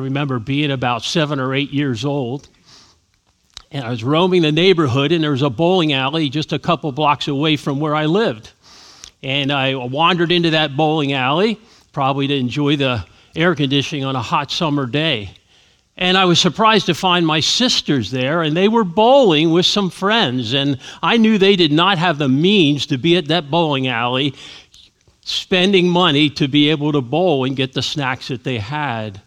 Remember being about seven or eight years old, and I was roaming the neighborhood, and there was a bowling alley just a couple blocks away from where I lived. And I wandered into that bowling alley, probably to enjoy the air conditioning on a hot summer day. And I was surprised to find my sisters there, and they were bowling with some friends. And I knew they did not have the means to be at that bowling alley spending money to be able to bowl and get the snacks that they had.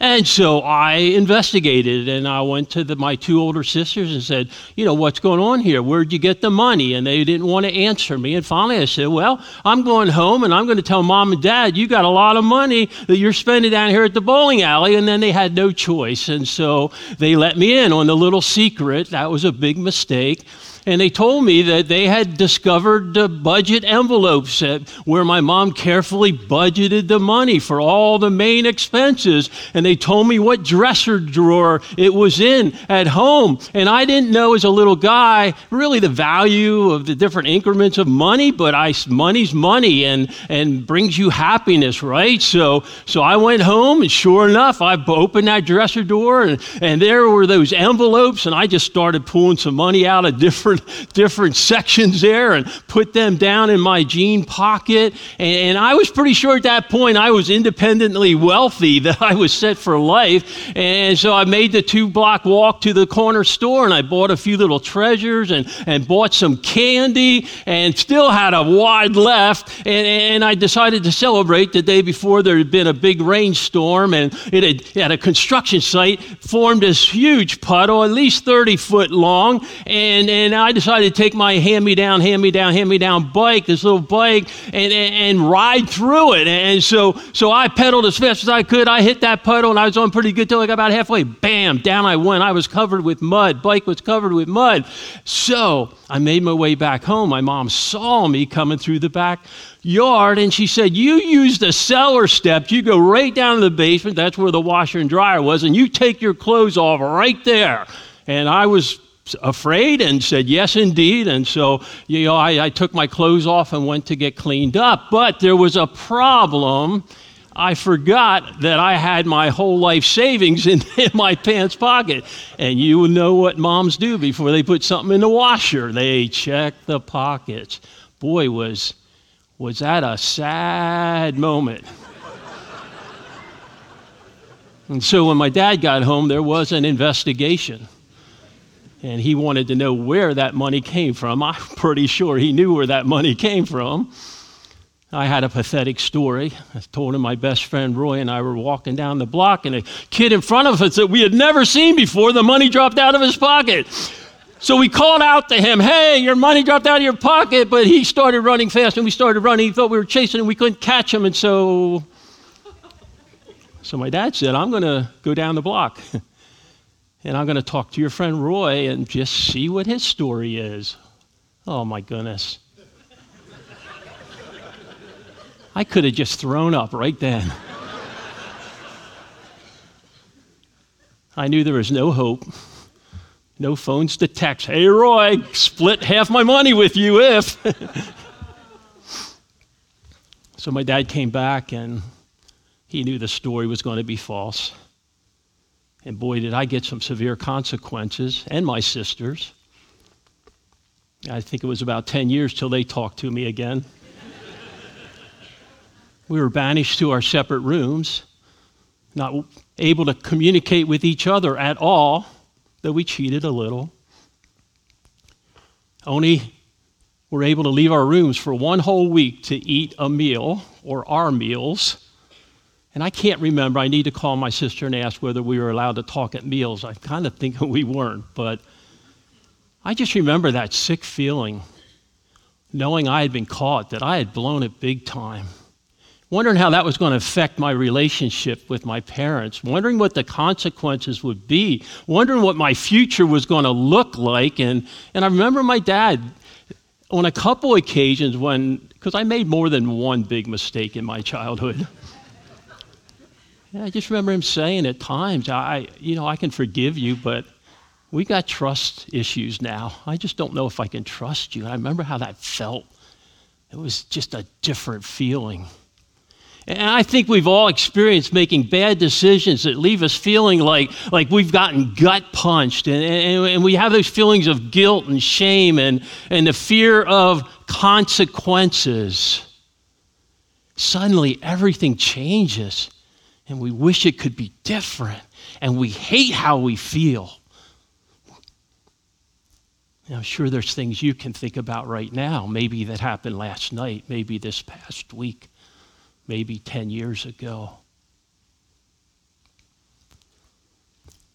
And so I investigated and I went to the, my two older sisters and said, You know, what's going on here? Where'd you get the money? And they didn't want to answer me. And finally I said, Well, I'm going home and I'm going to tell mom and dad, you got a lot of money that you're spending down here at the bowling alley. And then they had no choice. And so they let me in on the little secret. That was a big mistake and they told me that they had discovered the budget envelopes where my mom carefully budgeted the money for all the main expenses. And they told me what dresser drawer it was in at home. And I didn't know as a little guy really the value of the different increments of money, but I, money's money and, and brings you happiness, right? So, so I went home, and sure enough, I opened that dresser door, and, and there were those envelopes, and I just started pulling some money out of different different, different sections there and put them down in my jean pocket. And, and I was pretty sure at that point I was independently wealthy, that I was set for life. And so I made the two block walk to the corner store and I bought a few little treasures and, and bought some candy and still had a wad left. And, and I decided to celebrate the day before there had been a big rainstorm and it had, at a construction site formed this huge puddle, at least 30 foot long. And, and I decided to take my hand me down, hand me down, hand me down bike, this little bike, and, and, and, ride through it. And so, so I pedaled as fast as I could. I hit that puddle and I was on pretty good till I got about halfway. Bam, down I went. I was covered with mud. Bike was covered with mud. So I made my way back home. My mom saw me coming through the back yard and she said, You use the cellar steps. You go right down to the basement. That's where the washer and dryer was. And you take your clothes off right there. And I was afraid and said, Yes, indeed. And so, you know, I, I, took my clothes off and went to get cleaned up. But there was a problem. I forgot that I had my whole life savings in, in my pants pocket. And you know what moms do before they put something in the washer they check the pockets. Boy, was, was that a sad moment. and so when my dad got home, there was an investigation and he wanted to know where that money came from. I'm pretty sure he knew where that money came from. I had a pathetic story. I told him my best friend Roy and I were walking down the block, and a kid in front of us that we had never seen before, the money dropped out of his pocket. So we called out to him, Hey, your money dropped out of your pocket. But he started running fast, and we started running. He thought we were chasing him. We couldn't catch him. And so, so my dad said, I'm going to go down the block. And I'm going to talk to your friend Roy and just see what his story is. Oh my goodness. I could have just thrown up right then. I knew there was no hope, no phones to text. Hey, Roy, split half my money with you if. so my dad came back and he knew the story was going to be false. And boy, did I get some severe consequences, and my sisters. I think it was about 10 years till they talked to me again. we were banished to our separate rooms, not able to communicate with each other at all, though we cheated a little. Only were able to leave our rooms for one whole week to eat a meal or our meals and I can't remember. I need to call my sister and ask whether we were allowed to talk at meals. I kind of think we weren't, but I just remember that sick feeling, knowing I had been caught, that I had blown it big time. Wondering how that was going to affect my relationship with my parents, wondering what the consequences would be, wondering what my future was going to look like. And, and I remember my dad on a couple occasions when, because I made more than one big mistake in my childhood. I just remember him saying at times, I, you know, I can forgive you, but we got trust issues now. I just don't know if I can trust you. I remember how that felt. It was just a different feeling. And I think we've all experienced making bad decisions that leave us feeling like, like we've gotten gut punched. And, and, and, we have those feelings of guilt and shame and, and the fear of consequences. Suddenly, everything changes, and we wish it could be different, and we hate how we feel. I'm sure there's things you can think about right now, maybe that happened last night, maybe this past week maybe 10 years ago.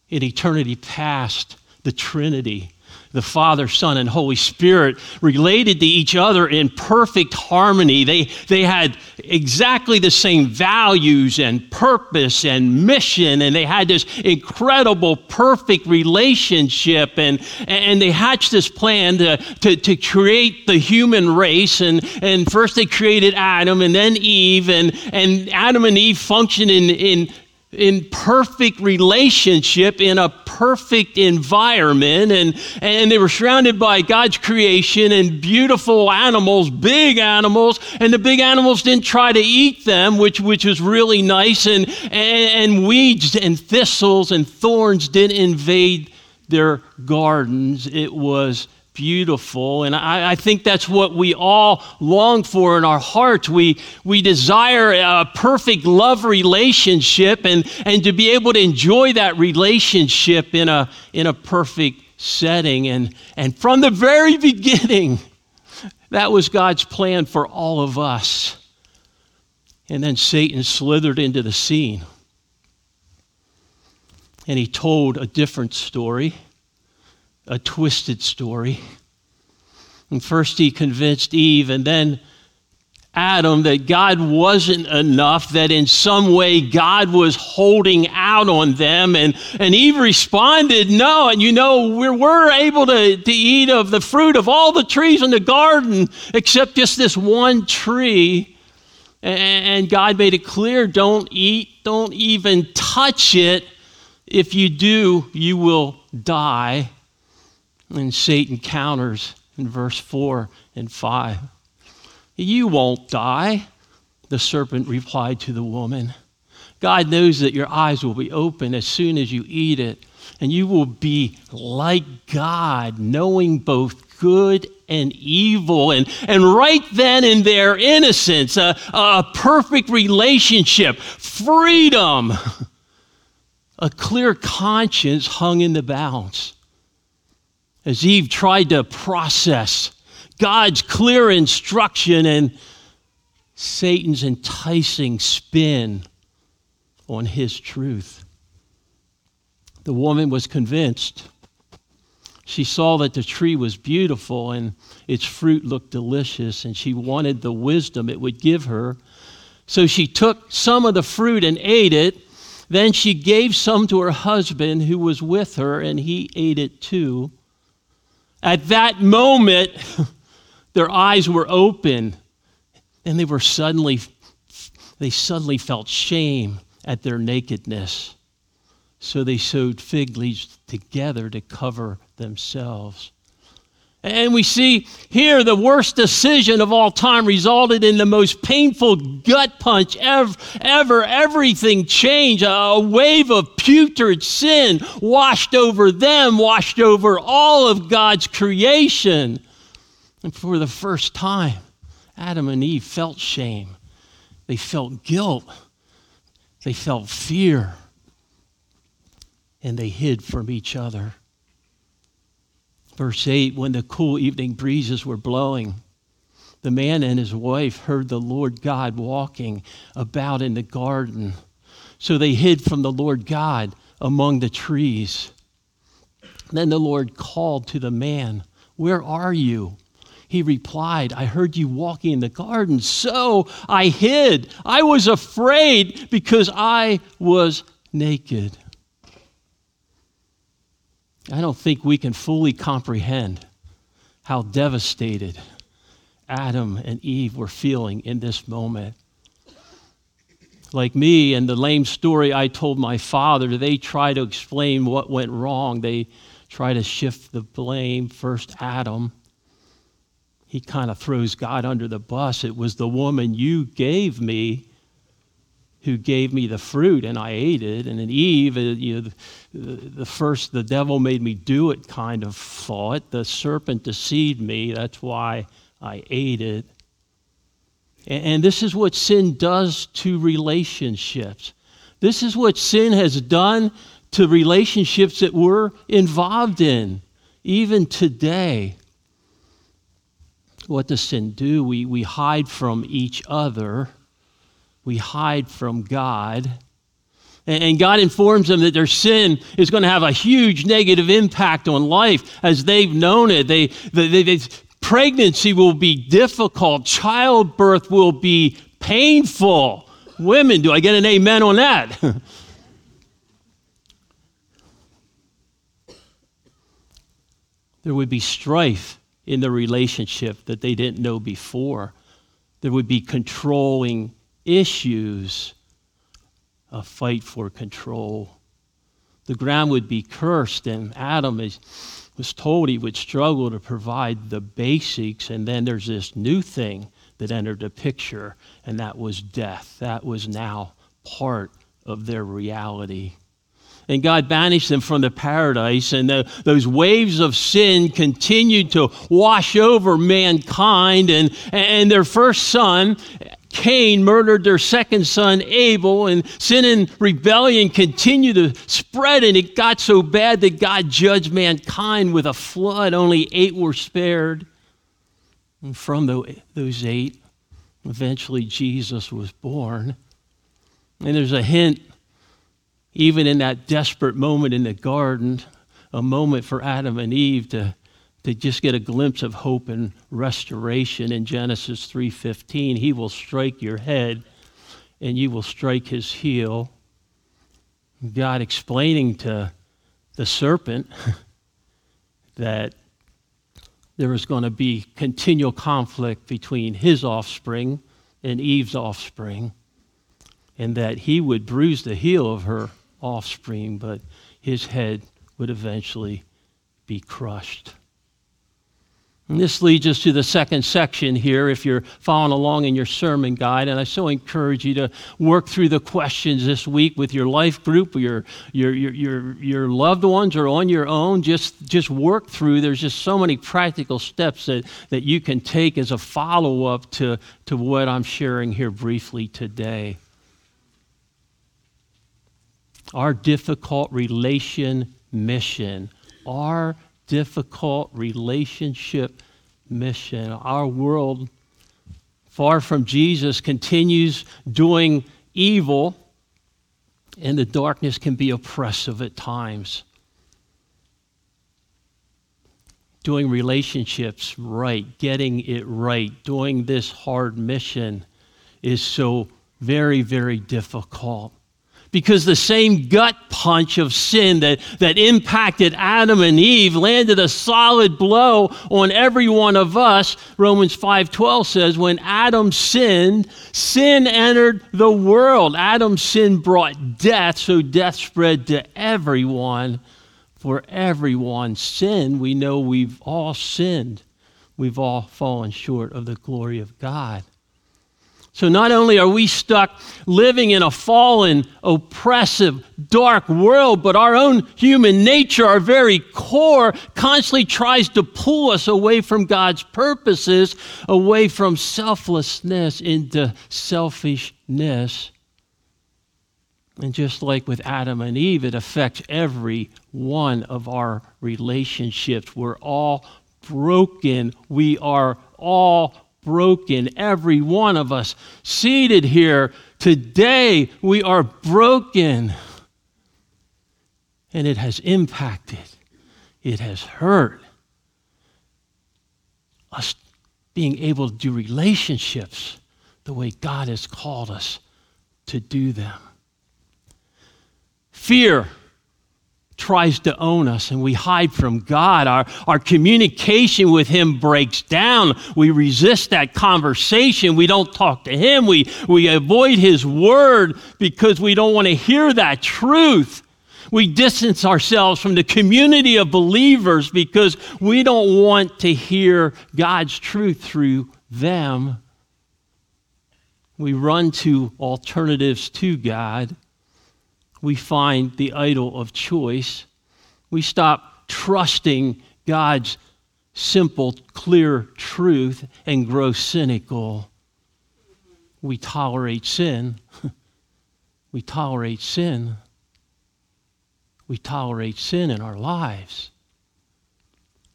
In eternity past, the Trinity the Father, Son, and Holy Spirit related to each other in perfect harmony. They, they had exactly the same values and purpose and mission, and they had this incredible, perfect relationship. And, and they hatched this plan to, to, to create the human race. And, and first they created Adam and then Eve, and, and Adam and Eve functioned in, in in perfect relationship in a perfect environment and, and they were surrounded by god's creation and beautiful animals big animals and the big animals didn't try to eat them which, which was really nice and, and, and weeds and thistles and thorns didn't invade their gardens. It was beautiful. And I, I, think that's what we all long for in our hearts. We, we desire a perfect love relationship and, and to be able to enjoy that relationship in a, in a perfect setting. And, and from the very beginning, that was God's plan for all of us. And then Satan slithered into the scene. And he told a different story a twisted story. And first, he convinced Eve and then Adam that God wasn't enough, that in some way God was holding out on them. And, and Eve responded, No. And you know, we we're able to, to eat of the fruit of all the trees in the garden except just this one tree. And God made it clear don't eat, don't even touch it. If you do, you will die. And Satan counters in verse 4 and 5. You won't die, the serpent replied to the woman. God knows that your eyes will be open as soon as you eat it, and you will be like God, knowing both good and evil. And, and right then in their innocence, a, a perfect relationship, freedom, a clear conscience hung in the balance as Eve tried to process God's clear instruction and Satan's enticing spin on his truth. The woman was convinced. She saw that the tree was beautiful and its fruit looked delicious, and she wanted the wisdom it would give her. So she took some of the fruit and ate it. Then she gave some to her husband who was with her, and he ate it too. At that moment, their eyes were open and they were suddenly they suddenly felt shame at their nakedness. So they sewed fig leaves together to cover themselves. And we see here the worst decision of all time resulted in the most painful gut punch ever. ever. Everything changed. A wave of putrid sin washed over them, washed over all of God's creation. And for the first time, Adam and Eve felt shame. They felt guilt. They felt fear. And they hid from each other. Verse 8 When the cool evening breezes were blowing, the man and his wife heard the Lord God walking about in the garden. So they hid from the Lord God among the trees. Then the Lord called to the man, Where are you? He replied, I heard you walking in the garden, so I hid. I was afraid because I was naked. I don't think we can fully comprehend how devastated Adam and Eve were feeling in this moment. Like me and the lame story I told my father, they try to explain what went wrong. They try to shift the blame. First, Adam. He kind of throws God under the bus. It was the woman you gave me who gave me the fruit and I ate it. And then Eve, uh, you know, the, first, the devil made me do it kind of thought. The serpent deceived me. That's why I ate it. And, and this is what sin does to relationships. This is what sin has done to relationships that we're involved in, even today. What does sin do? We, we hide from each other, we hide from God. And, God informs them that their sin is going to have a huge negative impact on life as they've known it. They, they, they, pregnancy will be difficult, childbirth will be painful. Women, do I get an amen on that? there would be strife in the relationship that they didn't know before. There would be controlling issues, a fight for control. The ground would be cursed, and Adam is, was told he would struggle to provide the basics, and then there's this new thing that entered the picture, and that was death. That was now part of their reality. And God banished them from the paradise, and the, those waves of sin continued to wash over mankind. And, and their first son, Cain, murdered their second son, Abel, and sin and rebellion continued to spread. And it got so bad that God judged mankind with a flood. Only eight were spared. And from those eight, eventually Jesus was born. And there's a hint, even in that desperate moment in the garden, a moment for Adam and Eve to, to just get a glimpse of hope and restoration in Genesis 3:15. He will strike your head and you will strike his heel. God explaining to the serpent that there was going to be continual conflict between his offspring and Eve's offspring, and that he would bruise the heel of her offspring, but his head would eventually be crushed. And this leads us to the second section here, if you're following along in your sermon guide. And I so encourage you to work through the questions this week with your life group, your, your, your, your, your loved ones, or on your own. Just, just work through. There's just so many practical steps that, that you can take as a follow up to, to what I'm sharing here briefly today. Our difficult relation mission. Our difficult relationship mission. Our world, far from Jesus, continues doing evil, and the darkness can be oppressive at times. Doing relationships right, getting it right, doing this hard mission is so very, very difficult because the same gut punch of sin that, that impacted Adam and Eve landed a solid blow on every one of us. Romans 5:12 says when Adam sinned, sin entered the world. Adam's sin brought death, so death spread to everyone. For everyone sinned. We know we've all sinned. We've all fallen short of the glory of God. So not only are we stuck living in a fallen, oppressive, dark world, but our own human nature, our very core, constantly tries to pull us away from God's purposes, away from selflessness into selfishness. And just like with Adam and Eve, it affects every one of our relationships. We're all broken. We are all broken, every one of us seated here today, we are broken. And it has impacted, it has hurt us being able to do relationships the way God has called us to do them. Fear tries to own us and we hide from God. Our, our communication with Him breaks down. We resist that conversation. We don't talk to Him. We, we avoid His word because we don't want to hear that truth. We distance ourselves from the community of believers because we don't want to hear God's truth through them. we run to alternatives to God. We find the idol of choice. We stop trusting God's simple, clear truth and grow cynical. We tolerate sin. we tolerate sin. We tolerate sin in our lives.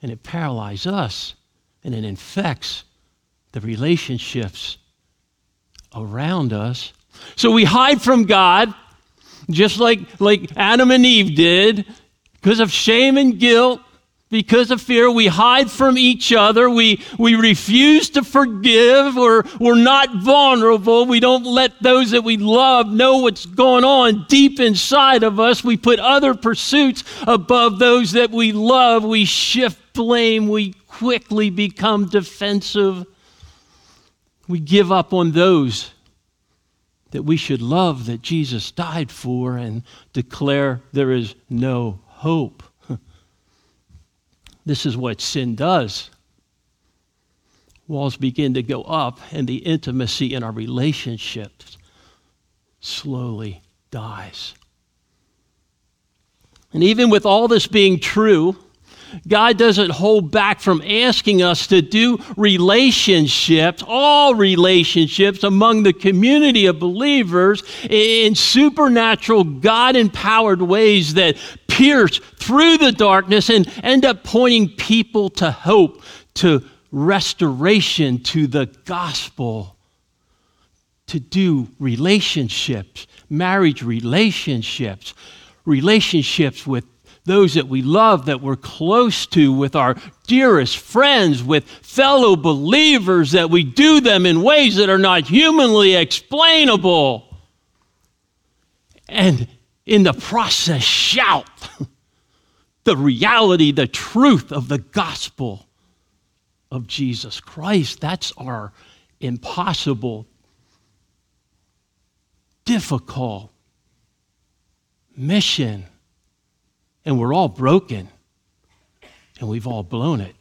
And it paralyzes us and it infects the relationships around us. So we hide from God, just like, like Adam and Eve did, because of shame and guilt, because of fear. We hide from each other. We, we refuse to forgive. Or we're not vulnerable. We don't let those that we love know what's going on deep inside of us. We put other pursuits above those that we love. We shift blame. We quickly become defensive. We give up on those that we should love that Jesus died for and declare there is no hope. this is what sin does. Walls begin to go up, and the intimacy in our relationships slowly dies. And even with all this being true, God doesn't hold back from asking us to do relationships, all relationships among the community of believers in supernatural, God empowered ways that pierce through the darkness and end up pointing people to hope, to restoration, to the gospel. To do relationships, marriage relationships, relationships with those that we love, that we're close to, with our dearest friends, with fellow believers, that we do them in ways that are not humanly explainable. And in the process, shout the reality, the truth of the gospel of Jesus Christ. That's our impossible, difficult mission. And we're all broken, and we've all blown it.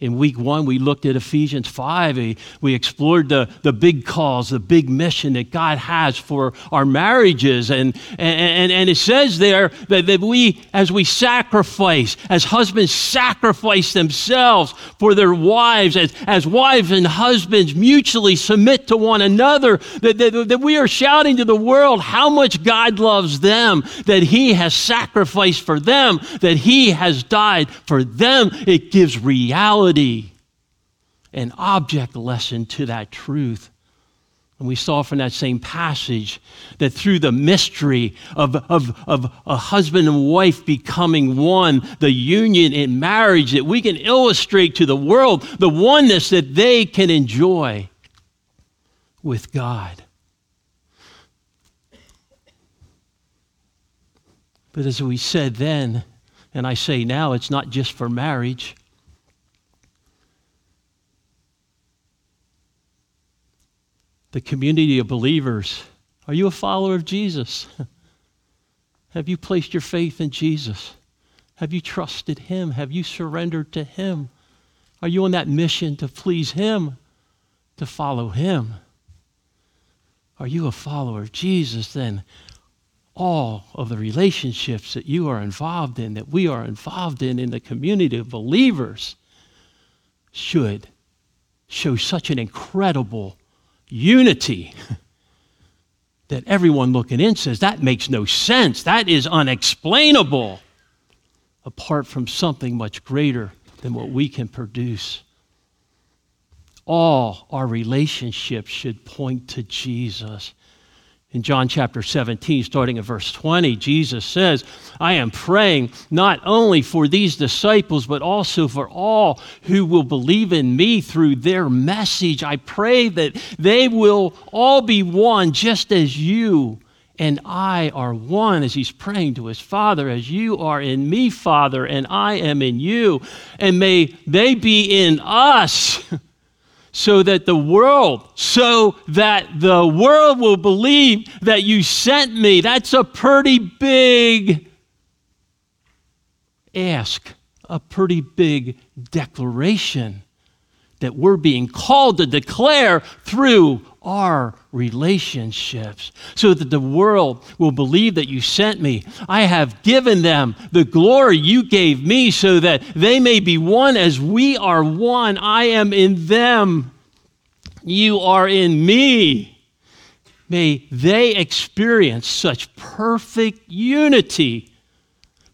In week one, we looked at Ephesians 5. Eh, we explored the, the big calls, the big mission that God has for our marriages. And, and, and it says there that, that we, as we sacrifice, as husbands sacrifice themselves for their wives, as, as wives and husbands mutually submit to one another, that, that, that we are shouting to the world how much God loves them, that He has sacrificed for them, that He has died for them. It gives reality reality an object lesson to that truth. And we saw from that same passage that through the mystery of, of, of a husband and wife becoming one, the union in marriage, that we can illustrate to the world the oneness that they can enjoy with God. But as we said then, and I say now, it's not just for marriage. The community of believers. Are you a follower of Jesus? Have you placed your faith in Jesus? Have you trusted Him? Have you surrendered to Him? Are you on that mission to please Him, to follow Him? Are you a follower of Jesus? Then all of the relationships that you are involved in, that we are involved in, in the community of believers, should show such an incredible unity that everyone looking in says that makes no sense. That is unexplainable apart from something much greater than what we can produce. All our relationships should point to Jesus. In John chapter 17, starting at verse 20, Jesus says, I am praying not only for these disciples, but also for all who will believe in me through their message. I pray that they will all be one, just as you and I are one, as he's praying to his Father, as you are in me, Father, and I am in you. And may they be in us. so that the world, so that the world will believe that you sent me. That's a pretty big ask, a pretty big declaration that we're being called to declare through our relationships so that the world will believe that you sent me. I have given them the glory you gave me so that they may be one as we are one. I am in them. You are in me. May they experience such perfect unity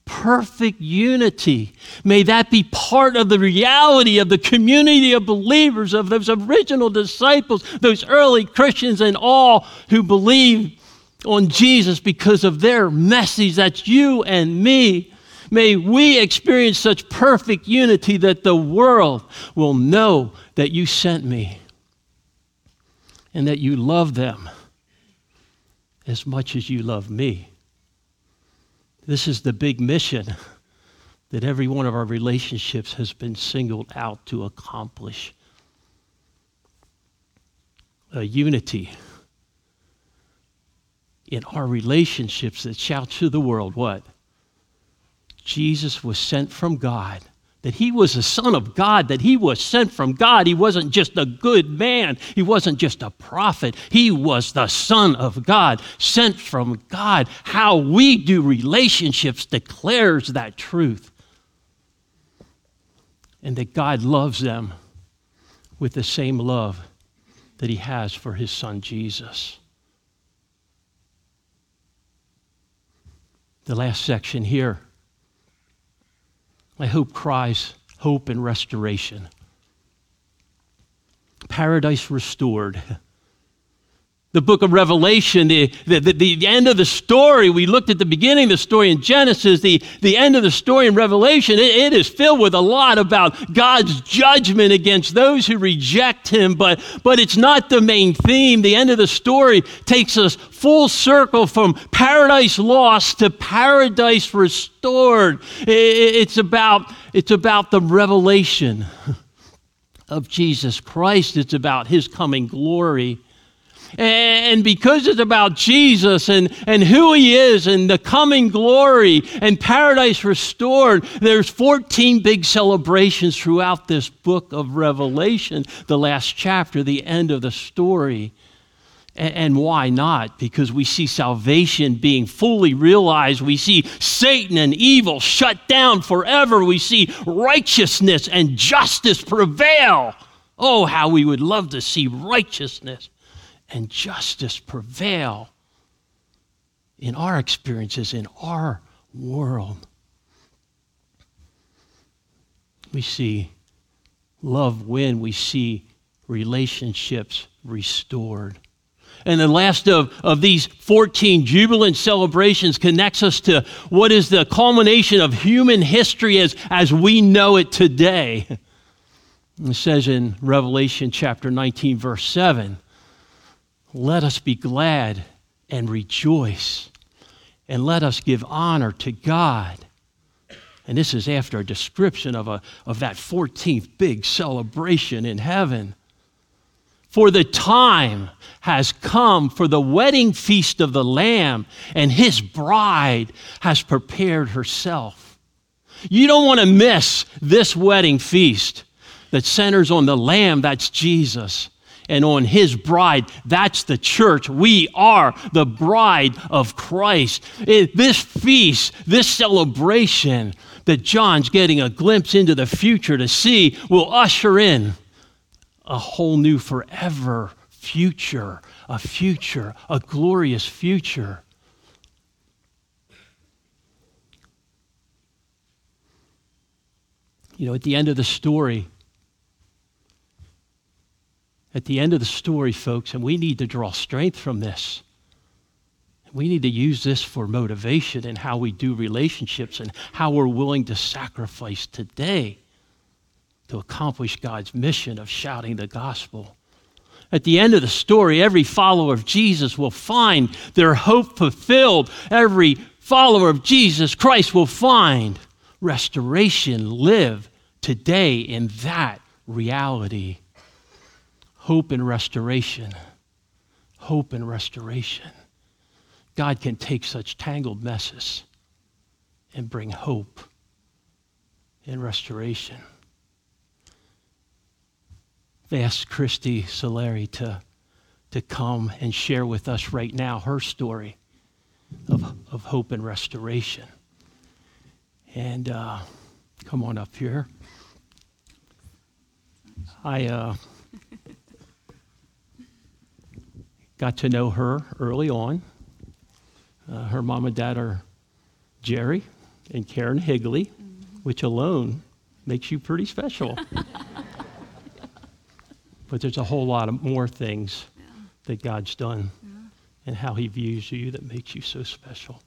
perfect unity. May that be part of the reality of the community of believers, of those original disciples, those early Christians, and all who believe on Jesus because of their message. That's you and me. May we experience such perfect unity that the world will know that you sent me and that you love them as much as you love me. This is the big mission that every one of our relationships has been singled out to accomplish a unity in our relationships that shout to the world what? Jesus was sent from God that he was a son of God, that he was sent from God. He wasn't just a good man, he wasn't just a prophet, he was the son of God, sent from God. How we do relationships declares that truth. And that God loves them with the same love that he has for his son Jesus. The last section here I hope cries hope and restoration. Paradise restored. The book of Revelation, the, the, the, the, end of the story, we looked at the beginning of the story in Genesis, the, the end of the story in Revelation, it, it is filled with a lot about God's judgment against those who reject Him, but, but it's not the main theme. The end of the story takes us full circle from paradise lost to paradise restored. It, it's, about, it's about the revelation of Jesus Christ, it's about His coming glory. And because it's about Jesus and, and who he is and the coming glory and paradise restored, there's 14 big celebrations throughout this book of Revelation, the last chapter, the end of the story. And why not? Because we see salvation being fully realized. We see Satan and evil shut down forever. We see righteousness and justice prevail. Oh, how we would love to see righteousness and justice prevail in our experiences, in our world. We see love win, we see relationships restored. And the last of, of these 14 jubilant celebrations connects us to what is the culmination of human history as, as we know it today. It says in Revelation chapter 19, verse 7 let us be glad and rejoice, and let us give honor to God. And this is after a description of, a, of that 14th big celebration in heaven. For the time has come for the wedding feast of the Lamb, and his bride has prepared herself. You don't want to miss this wedding feast that centers on the Lamb, that's Jesus and on his bride. That's the church. We are the bride of Christ. It, this feast, this celebration that John's getting a glimpse into the future to see will usher in a whole new forever future, a future, a glorious future. You know, at the end of the story, at the end of the story, folks, and we need to draw strength from this. We need to use this for motivation in how we do relationships and how we're willing to sacrifice today to accomplish God's mission of shouting the gospel. At the end of the story, every follower of Jesus will find their hope fulfilled. Every follower of Jesus Christ will find restoration, live today in that reality hope and restoration. Hope and restoration. God can take such tangled messes and bring hope and restoration. ask Christy Solari to, to come and share with us right now her story of, of hope and restoration. And uh, come on up here. I uh, got to know her early on. Uh, her mom and dad are Jerry and Karen Higley, mm-hmm. which alone makes you pretty special. but there's a whole lot of more things yeah. that God's done yeah. and how He views you that makes you so special.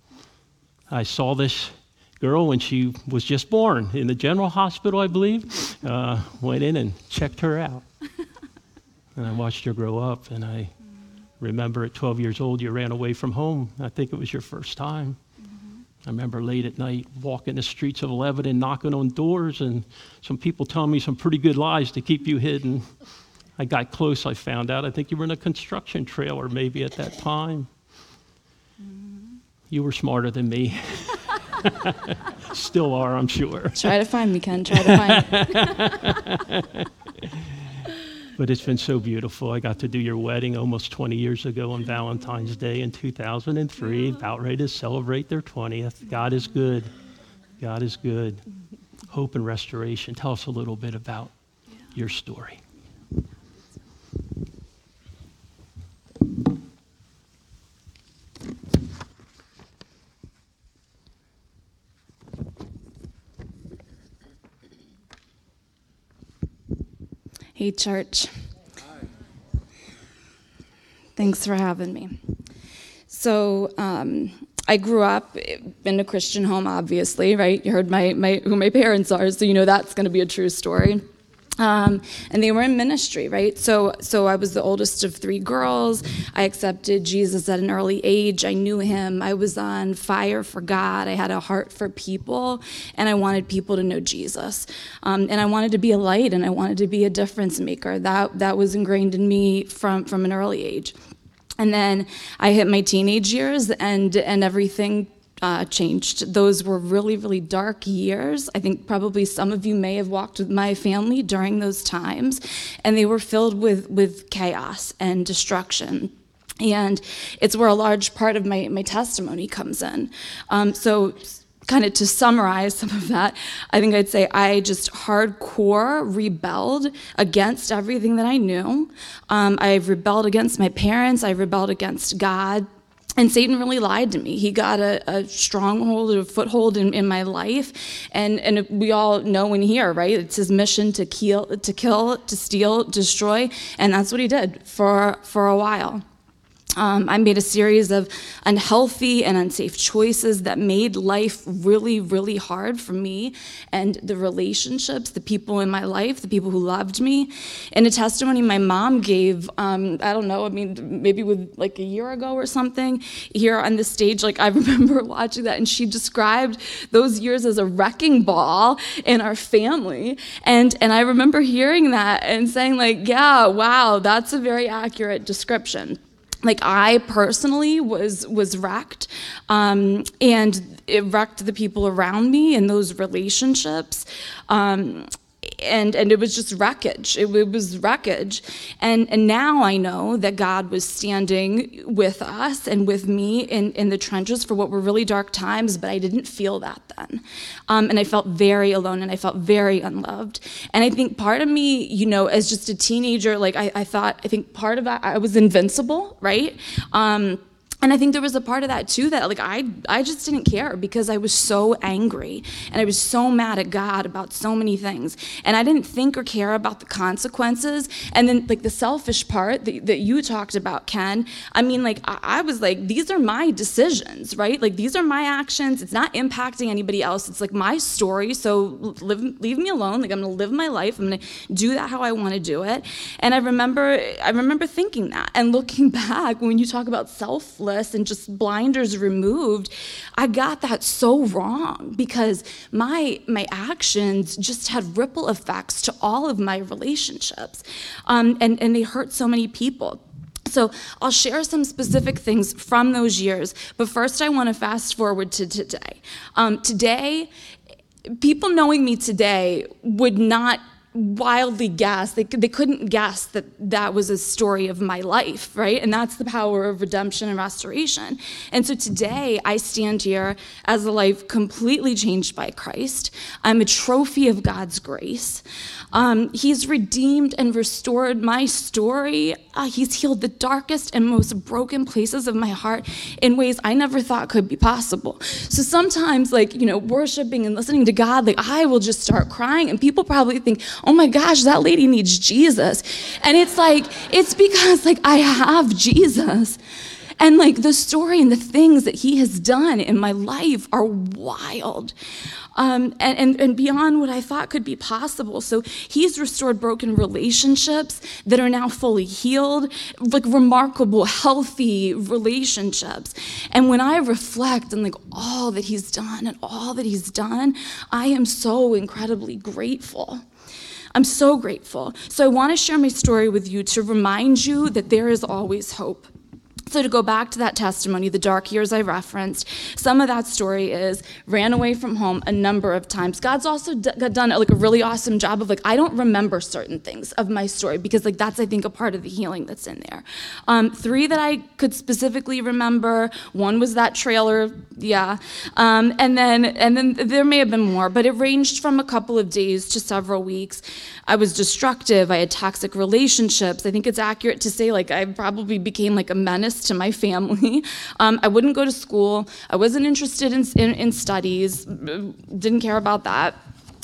I saw this girl when she was just born in the general hospital, I believe. Uh, went in and checked her out. and I watched her grow up, and I remember at 12 years old, you ran away from home. I think it was your first time. Mm-hmm. I remember late at night walking the streets of Lebanon, knocking on doors, and some people telling me some pretty good lies to keep you hidden. I got close, I found out. I think you were in a construction trailer maybe at that time. Mm-hmm. You were smarter than me. Still are, I'm sure. Try to find me, Ken. Try to find me. but it's been so beautiful. I got to do your wedding almost 20 years ago on Valentine's Day in 2003, about ready to celebrate their 20th. God is good. God is good. Hope and restoration. Tell us a little bit about your story. Hey, church. Thanks for having me. So, um, I grew up in a Christian home, obviously, right? You heard my, my, who my parents are, so you know that's going to be a true story. Um, and they were in ministry, right? So, so I was the oldest of three girls. I accepted Jesus at an early age. I knew him. I was on fire for God. I had a heart for people, and I wanted people to know Jesus. Um, and I wanted to be a light, and I wanted to be a difference maker. That that was ingrained in me from from an early age. And then I hit my teenage years, and and everything uh, changed. Those were really, really dark years. I think probably some of you may have walked with my family during those times, and they were filled with, with chaos and destruction. And it's where a large part of my, my testimony comes in. Um, so, kind of to summarize some of that, I think I'd say I just hardcore rebelled against everything that I knew. Um, I rebelled against my parents, I rebelled against God. And Satan really lied to me. He got a, a stronghold, a foothold in, in, my life. And, and we all know in here, right? It's his mission to kill, to kill, to steal, destroy. And that's what he did for, for a while. Um, I made a series of unhealthy and unsafe choices that made life really, really hard for me and the relationships, the people in my life, the people who loved me. In a testimony my mom gave, um, I don't know, I mean, maybe with like a year ago or something, here on the stage, like I remember watching that, and she described those years as a wrecking ball in our family. And, and I remember hearing that and saying, like, yeah, wow, that's a very accurate description like I personally was was wrecked, um, and it wrecked the people around me and those relationships. Um, and and it was just wreckage. It, it, was wreckage, and and now I know that God was standing with us and with me in in the trenches for what were really dark times. But I didn't feel that then, um, and I felt very alone and I felt very unloved. And I think part of me, you know, as just a teenager, like I, I thought, I think part of that I was invincible, right? Um, and I think there was a part of that too that like I I just didn't care because I was so angry and I was so mad at God about so many things. And I didn't think or care about the consequences. And then like the selfish part that, that you talked about Ken I mean like I, I was like these are my decisions right? Like these are my actions. It's not impacting anybody else. It's like my story. So live, leave me alone. Like I'm gonna live my life. I'm gonna do that how I want to do it. And I remember I remember thinking that and looking back when you talk about self and just blinders removed, I got that so wrong because my my actions just had ripple effects to all of my relationships, um, and and they hurt so many people. So I'll share some specific things from those years, but first I want to fast forward to today. Um, today, people knowing me today would not wildly guess. They, they couldn't guess that that was a story of my life, right? And that's the power of redemption and restoration. And so today I stand here as a life completely changed by Christ. I'm a trophy of God's grace. Um, he's redeemed and restored my story. Uh, he's healed the darkest and most broken places of my heart in ways I never thought could be possible. So sometimes, like, you know, worshiping and listening to God, like, I will just start crying, and people probably think, oh my gosh, that lady needs Jesus. And it's like, it's because, like, I have Jesus. And like the story and the things that he has done in my life are wild um, and, and, and beyond what I thought could be possible. So he's restored broken relationships that are now fully healed, like remarkable, healthy relationships. And when I reflect on like all that he's done and all that he's done, I am so incredibly grateful. I'm so grateful. So I want to share my story with you to remind you that there is always hope. So, to go back to that testimony, the dark years I referenced, some of that story is ran away from home a number of times. God's also d- done like a really awesome job of like, I don't remember certain things of my story because, like, that's, I think, a part of the healing that's in there. Um, three that I could specifically remember one was that trailer, yeah. Um, and, then, and then there may have been more, but it ranged from a couple of days to several weeks. I was destructive, I had toxic relationships. I think it's accurate to say, like, I probably became like a menace to my family. Um, I wouldn't go to school. I wasn't interested in, in, in studies, didn't care about that.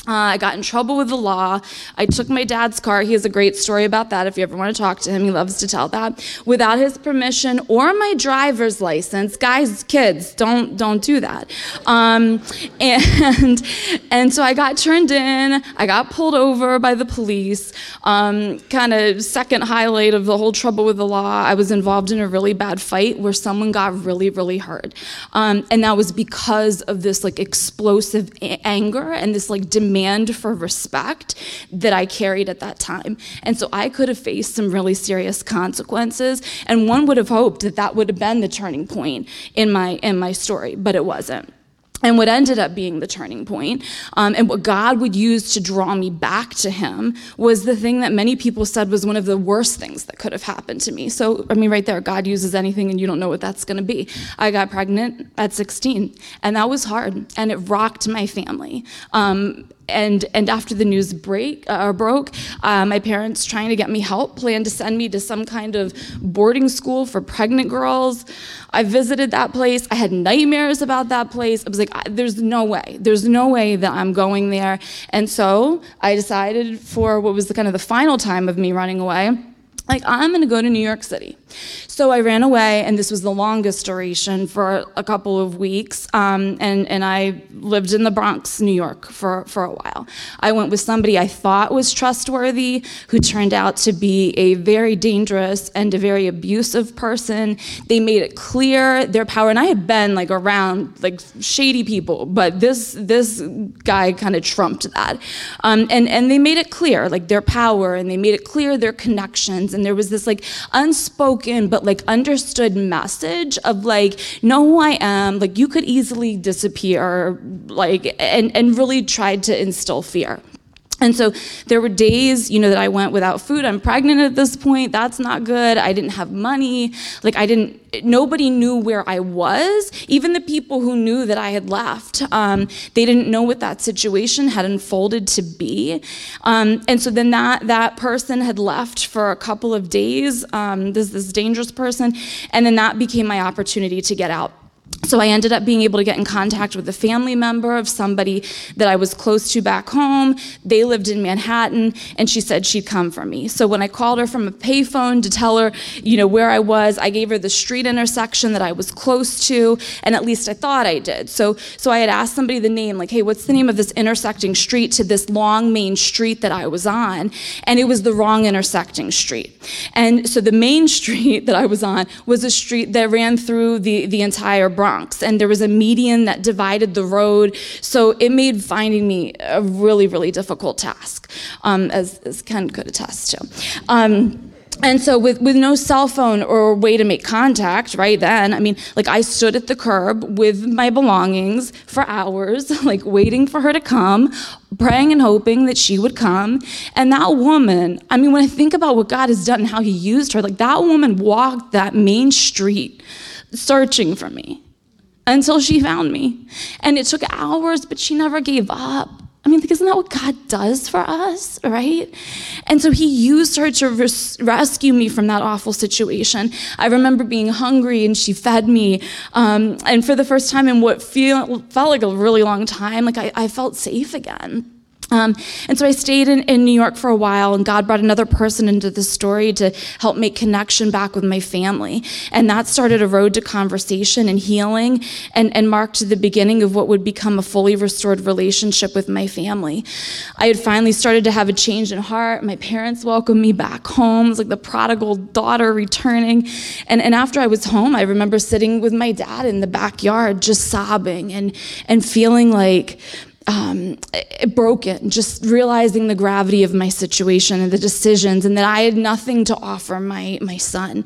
Uh, I got in trouble with the law. I took my dad's car. He has a great story about that if you ever want to talk to him. He loves to tell that. Without his permission or my driver's license. Guys, kids, don't don't do that. Um, and and so I got turned in. I got pulled over by the police. Um, kind of second highlight of the whole trouble with the law. I was involved in a really bad fight where someone got really really hurt, um, and that was because of this like explosive a- anger and this like demand for respect that I carried at that time. And so I could have faced some really serious consequences. And one would have hoped that that would have been the turning point in my, in my story, but it wasn't. And what ended up being the turning point, um, and what God would use to draw me back to Him, was the thing that many people said was one of the worst things that could have happened to me. So, I mean, right there, God uses anything, and you don't know what that's going to be. I got pregnant at 16, and that was hard, and it rocked my family. Um, and and after the news break uh, broke, uh, my parents trying to get me help planned to send me to some kind of boarding school for pregnant girls. I visited that place. I had nightmares about that place. I was like, "There's no way. There's no way that I'm going there." And so I decided for what was the kind of the final time of me running away like i'm going to go to new york city so i ran away and this was the longest duration for a couple of weeks um, and, and i lived in the bronx new york for, for a while. I went with somebody i thought was trustworthy who turned out to be a very dangerous and a very abusive person. They made it clear their power and i had been like around like shady people but this this guy kind of trumped that. Um, and, and they made it clear like their power and they made it clear their connections and there was this like unspoken but like understood message of like know who I am. Like you could easily disappear like and and really tried to instill fear and so there were days, you know, that I went without food. I'm pregnant at this point. That's not good. I didn't have money. Like I didn't. Nobody knew where I was. Even the people who knew that I had left, um, they didn't know what that situation had unfolded to be. Um, and so then that that person had left for a couple of days. Um, this this dangerous person, and then that became my opportunity to get out so I ended up being able to get in contact with a family member of somebody that I was close to back home. They lived in Manhattan, and she said she'd come for me. So when I called her from a payphone to tell her, you know, where I was, I gave her the street intersection that I was close to, and at least I thought I did. So so I had asked somebody the name, like, hey, what's the name of this intersecting street to this long main street that I was on? And it was the wrong intersecting street. And so the main street that I was on was a street that ran through the, the entire Bronx, and there was a median that divided the road. So it made finding me a really, really difficult task, um, as, as Ken could attest to. Um, and so with, with no cell phone or way to make contact right then i mean like i stood at the curb with my belongings for hours like waiting for her to come praying and hoping that she would come and that woman i mean when i think about what god has done and how he used her like that woman walked that main street searching for me until she found me and it took hours but she never gave up I mean, isn't that what God does for us, right? And so he used her to res- rescue me from that awful situation. I remember being hungry and she fed me. Um, and for the first time in what feel, felt like a really long time, like I, I felt safe again. Um, and so I stayed in, in New York for a while, and God brought another person into the story to help make connection back with my family. And that started a road to conversation and healing and, and marked the beginning of what would become a fully restored relationship with my family. I had finally started to have a change in heart. My parents welcomed me back home. It was like the prodigal daughter returning. And, and after I was home, I remember sitting with my dad in the backyard just sobbing and, and feeling like, um, broken, just realizing the gravity of my situation and the decisions, and that I had nothing to offer my, my son.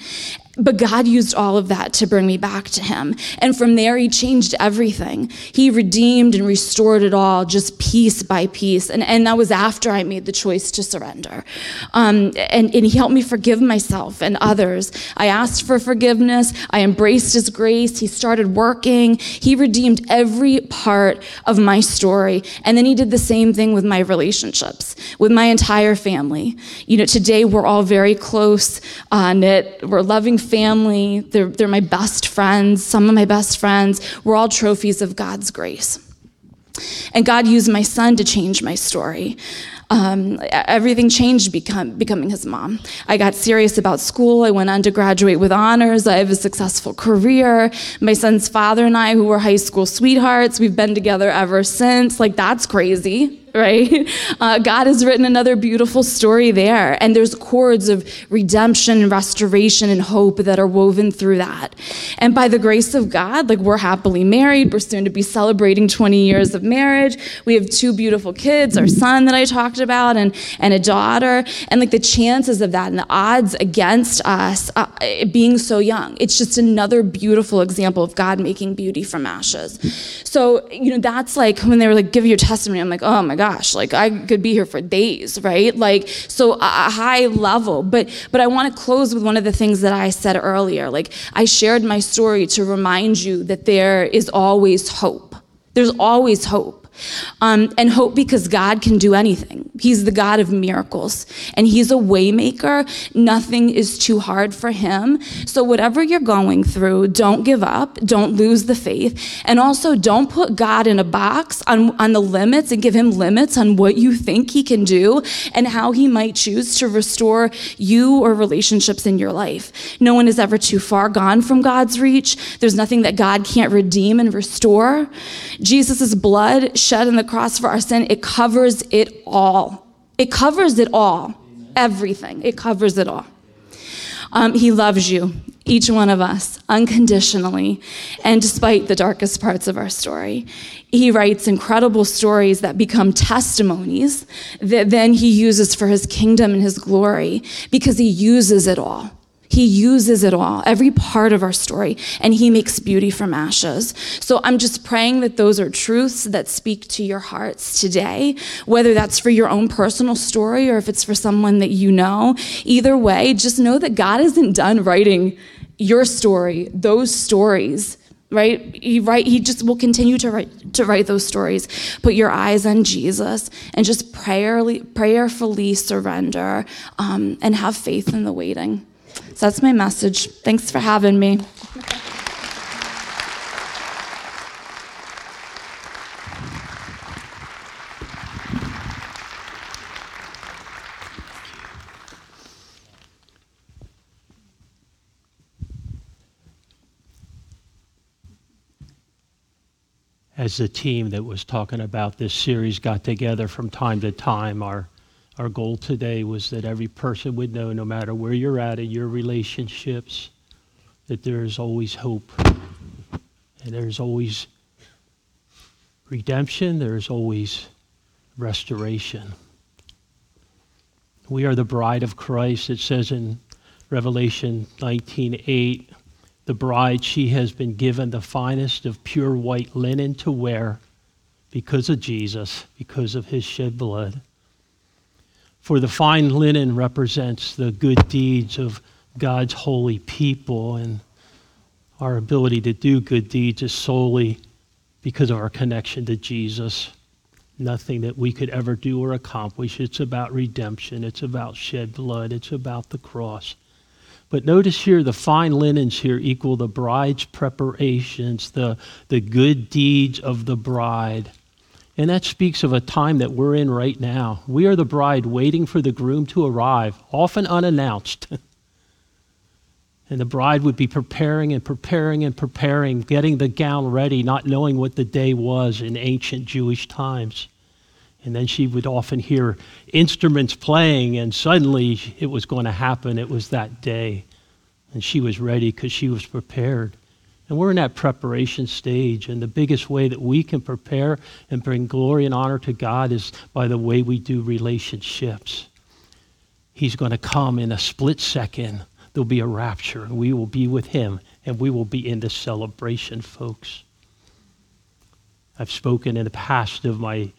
But God used all of that to bring me back to Him. And from there, He changed everything. He redeemed and restored it all, just piece by piece. And, and that was after I made the choice to surrender. Um, and, and He helped me forgive myself and others. I asked for forgiveness. I embraced His grace. He started working. He redeemed every part of my story. And then He did the same thing with my relationships, with my entire family. You know, today we're all very close uh, knit. We're loving family, they're, they're my best friends, some of my best friends. We're all trophies of God's grace. And God used my son to change my story. Um, everything changed become, becoming his mom. I got serious about school. I went on to graduate with honors. I have a successful career. My son's father and I, who were high school sweethearts, we've been together ever since. Like, that's crazy right? Uh, God has written another beautiful story there, and there's cords of redemption and restoration and hope that are woven through that. And by the grace of God, like we're happily married, we're soon to be celebrating 20 years of marriage. We have two beautiful kids, our son that I talked about, and, and a daughter. And like the chances of that and the odds against us uh, being so young, it's just another beautiful example of God making beauty from ashes. So, you know, that's like when they were like, give your testimony, I'm like, oh my gosh, like I could be here for days, right? Like so a high level. But but I want to close with one of the things that I said earlier. Like I shared my story to remind you that there is always hope. There's always hope. Um, and hope because God can do anything. He's the God of miracles, and He's a waymaker. Nothing is too hard for Him. So whatever you're going through, don't give up. Don't lose the faith, and also don't put God in a box on on the limits and give Him limits on what you think He can do and how He might choose to restore you or relationships in your life. No one is ever too far gone from God's reach. There's nothing that God can't redeem and restore. Jesus' blood shed on the cross for our sin, it covers it all. It covers it all. Everything. It covers it all. Um, he loves you, each one of us, unconditionally, and despite the darkest parts of our story. He writes incredible stories that become testimonies that then he uses for his kingdom and his glory because he uses it all. He uses it all, every part of our story, and He makes beauty from ashes. So I'm just praying that those are truths that speak to your hearts today, whether that's for your own personal story or if it's for someone that you know. Either way, just know that God isn't done writing your story, those stories right he write he just will continue to write to write those stories put your eyes on jesus and just prayerly, prayerfully surrender um, and have faith in the waiting so that's my message. Thanks for having me. As the team that was talking about this series got together from time to time, our our goal today was that every person would know, no matter where you're at in your relationships, that there is always hope. And there's always redemption, there's always restoration. We are the bride of Christ. It says in Revelation 19:8, the bride she has been given the finest of pure white linen to wear because of Jesus, because of his shed blood. For the fine linen represents the good deeds of God's holy people, and our ability to do good deeds is solely because of our connection to Jesus. Nothing that we could ever do or accomplish. It's about redemption, it's about shed blood, it's about the cross. But notice here the fine linens here equal the bride's preparations, the, the good deeds of the bride. And that speaks of a time that we're in right now. We are the bride waiting for the groom to arrive, often unannounced. and the bride would be preparing and preparing and preparing, getting the gown ready, not knowing what the day was in ancient Jewish times. And then she would often hear instruments playing, and suddenly it was going to happen. It was that day. And she was ready because she was prepared. And we're in that preparation stage. And the biggest way that we can prepare and bring glory and honor to God is by the way we do relationships. He's going to come in a split second. There'll be a rapture, and we will be with Him, and we will be in the celebration, folks. I've spoken in the past of my,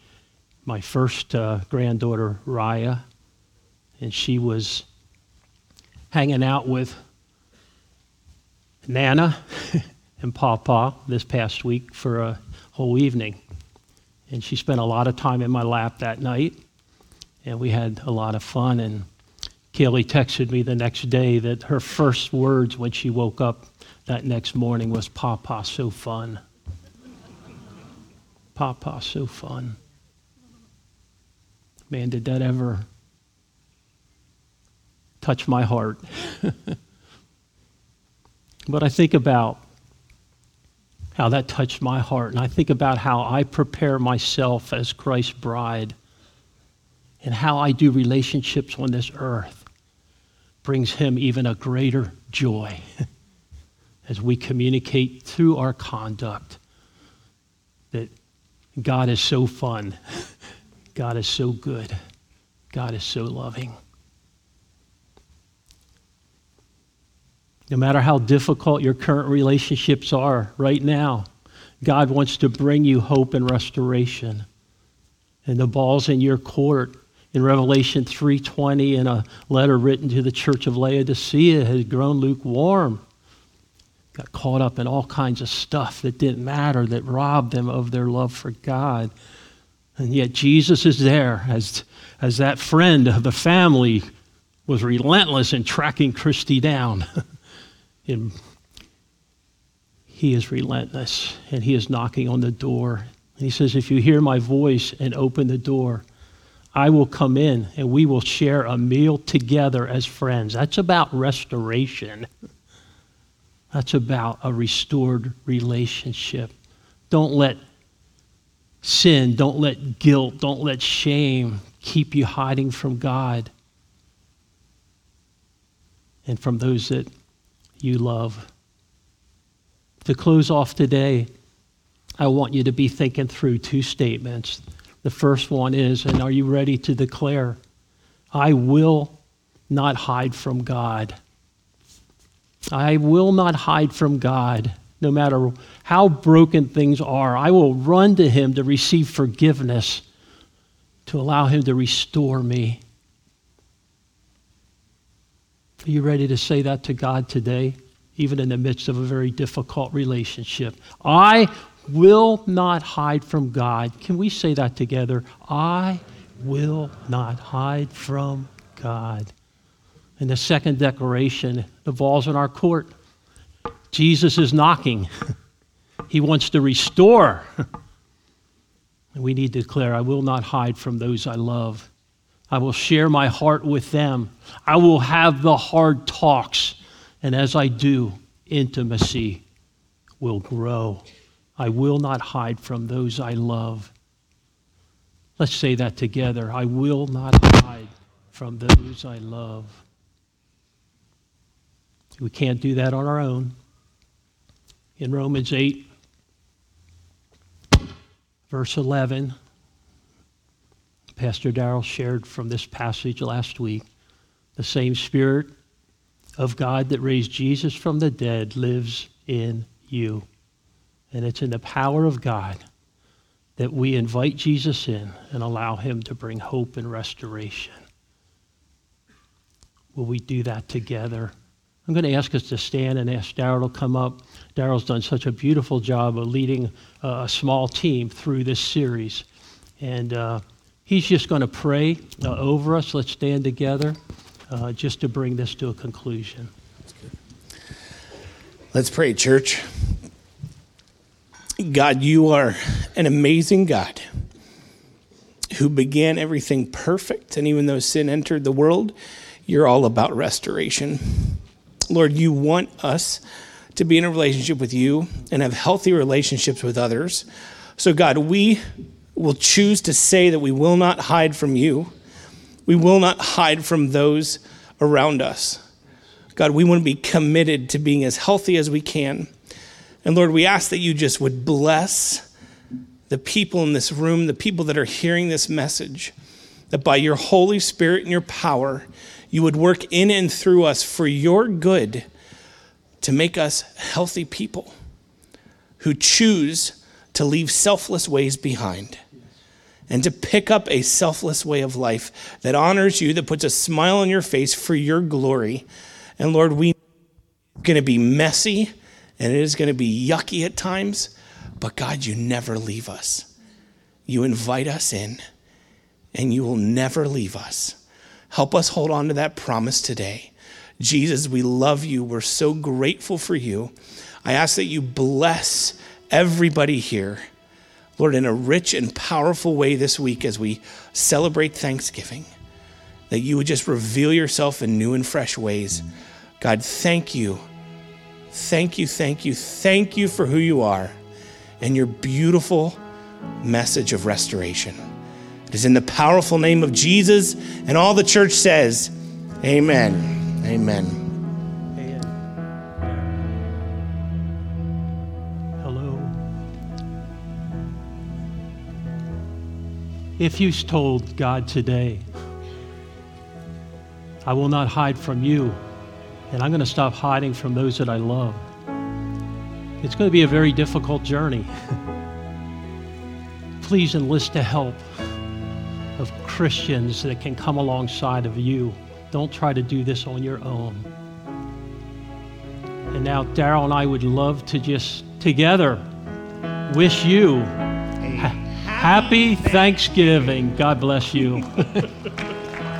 my first uh, granddaughter, Raya, and she was hanging out with Nana. and Papa this past week for a whole evening. And she spent a lot of time in my lap that night, and we had a lot of fun. And Kaylee texted me the next day that her first words when she woke up that next morning was, Papa, so fun. Papa, so fun. Man, did that ever touch my heart. but I think about how that touched my heart. And I think about how I prepare myself as Christ's bride and how I do relationships on this earth brings him even a greater joy as we communicate through our conduct that God is so fun, God is so good, God is so loving. No matter how difficult your current relationships are right now, God wants to bring you hope and restoration. And the ball's in your court. In Revelation 3:20 in a letter written to the church of Laodicea has grown lukewarm. Got caught up in all kinds of stuff that didn't matter that robbed them of their love for God. And yet Jesus is there as as that friend of the family was relentless in tracking Christy down. And he is relentless and he is knocking on the door. And he says, If you hear my voice and open the door, I will come in and we will share a meal together as friends. That's about restoration. That's about a restored relationship. Don't let sin, don't let guilt, don't let shame keep you hiding from God and from those that you love. To close off today, I want you to be thinking through two statements. The first one is, and are you ready to declare, I will not hide from God? I will not hide from God, no matter how broken things are. I will run to Him to receive forgiveness, to allow Him to restore me. Are you ready to say that to God today, even in the midst of a very difficult relationship? I will not hide from God. Can we say that together? I will not hide from God. And the second declaration, the ball's in our court. Jesus is knocking. he wants to restore. and we need to declare, I will not hide from those I love. I will share my heart with them. I will have the hard talks. And as I do, intimacy will grow. I will not hide from those I love. Let's say that together. I will not hide from those I love. We can't do that on our own. In Romans 8, verse 11, Pastor Darrell shared from this passage last week. The same Spirit of God that raised Jesus from the dead lives in you. And it's in the power of God that we invite Jesus in and allow him to bring hope and restoration. Will we do that together? I'm going to ask us to stand and ask Daryl to come up. Daryl's done such a beautiful job of leading a small team through this series. And uh, he's just going to pray uh, over us. Let's stand together uh, just to bring this to a conclusion. Let's pray, church. God, you are an amazing God who began everything perfect. And even though sin entered the world, you're all about restoration. Lord, you want us to be in a relationship with you and have healthy relationships with others. So, God, we will choose to say that we will not hide from you. We will not hide from those around us. God, we want to be committed to being as healthy as we can and Lord, we ask that you just would bless the people in this room, the people that are hearing this message, that by your Holy Spirit and your power, you would work in and through us for your good to make us healthy people who choose to leave selfless ways behind and to pick up a selfless way of life that honors you, that puts a smile on your face for your glory. And Lord, we are going to be messy and it is going to be yucky at times, but God, you never leave us. You invite us in, and you will never leave us. Help us hold on to that promise today. Jesus, we love you. We're so grateful for you. I ask that you bless everybody here, Lord, in a rich and powerful way this week as we celebrate Thanksgiving, that you would just reveal yourself in new and fresh ways. God, thank you Thank you, thank you, thank you for who you are and your beautiful message of restoration. It is in the powerful name of Jesus, and all the church says, Amen. Amen. If you told God today, I will not hide from you and I'm going to stop hiding from those that I love. It's going to be a very difficult journey. Please enlist the help of Christians that can come alongside of you. Don't try to do this on your own. And now, Daryl and I would love to just together wish you happy Thanksgiving. God bless you.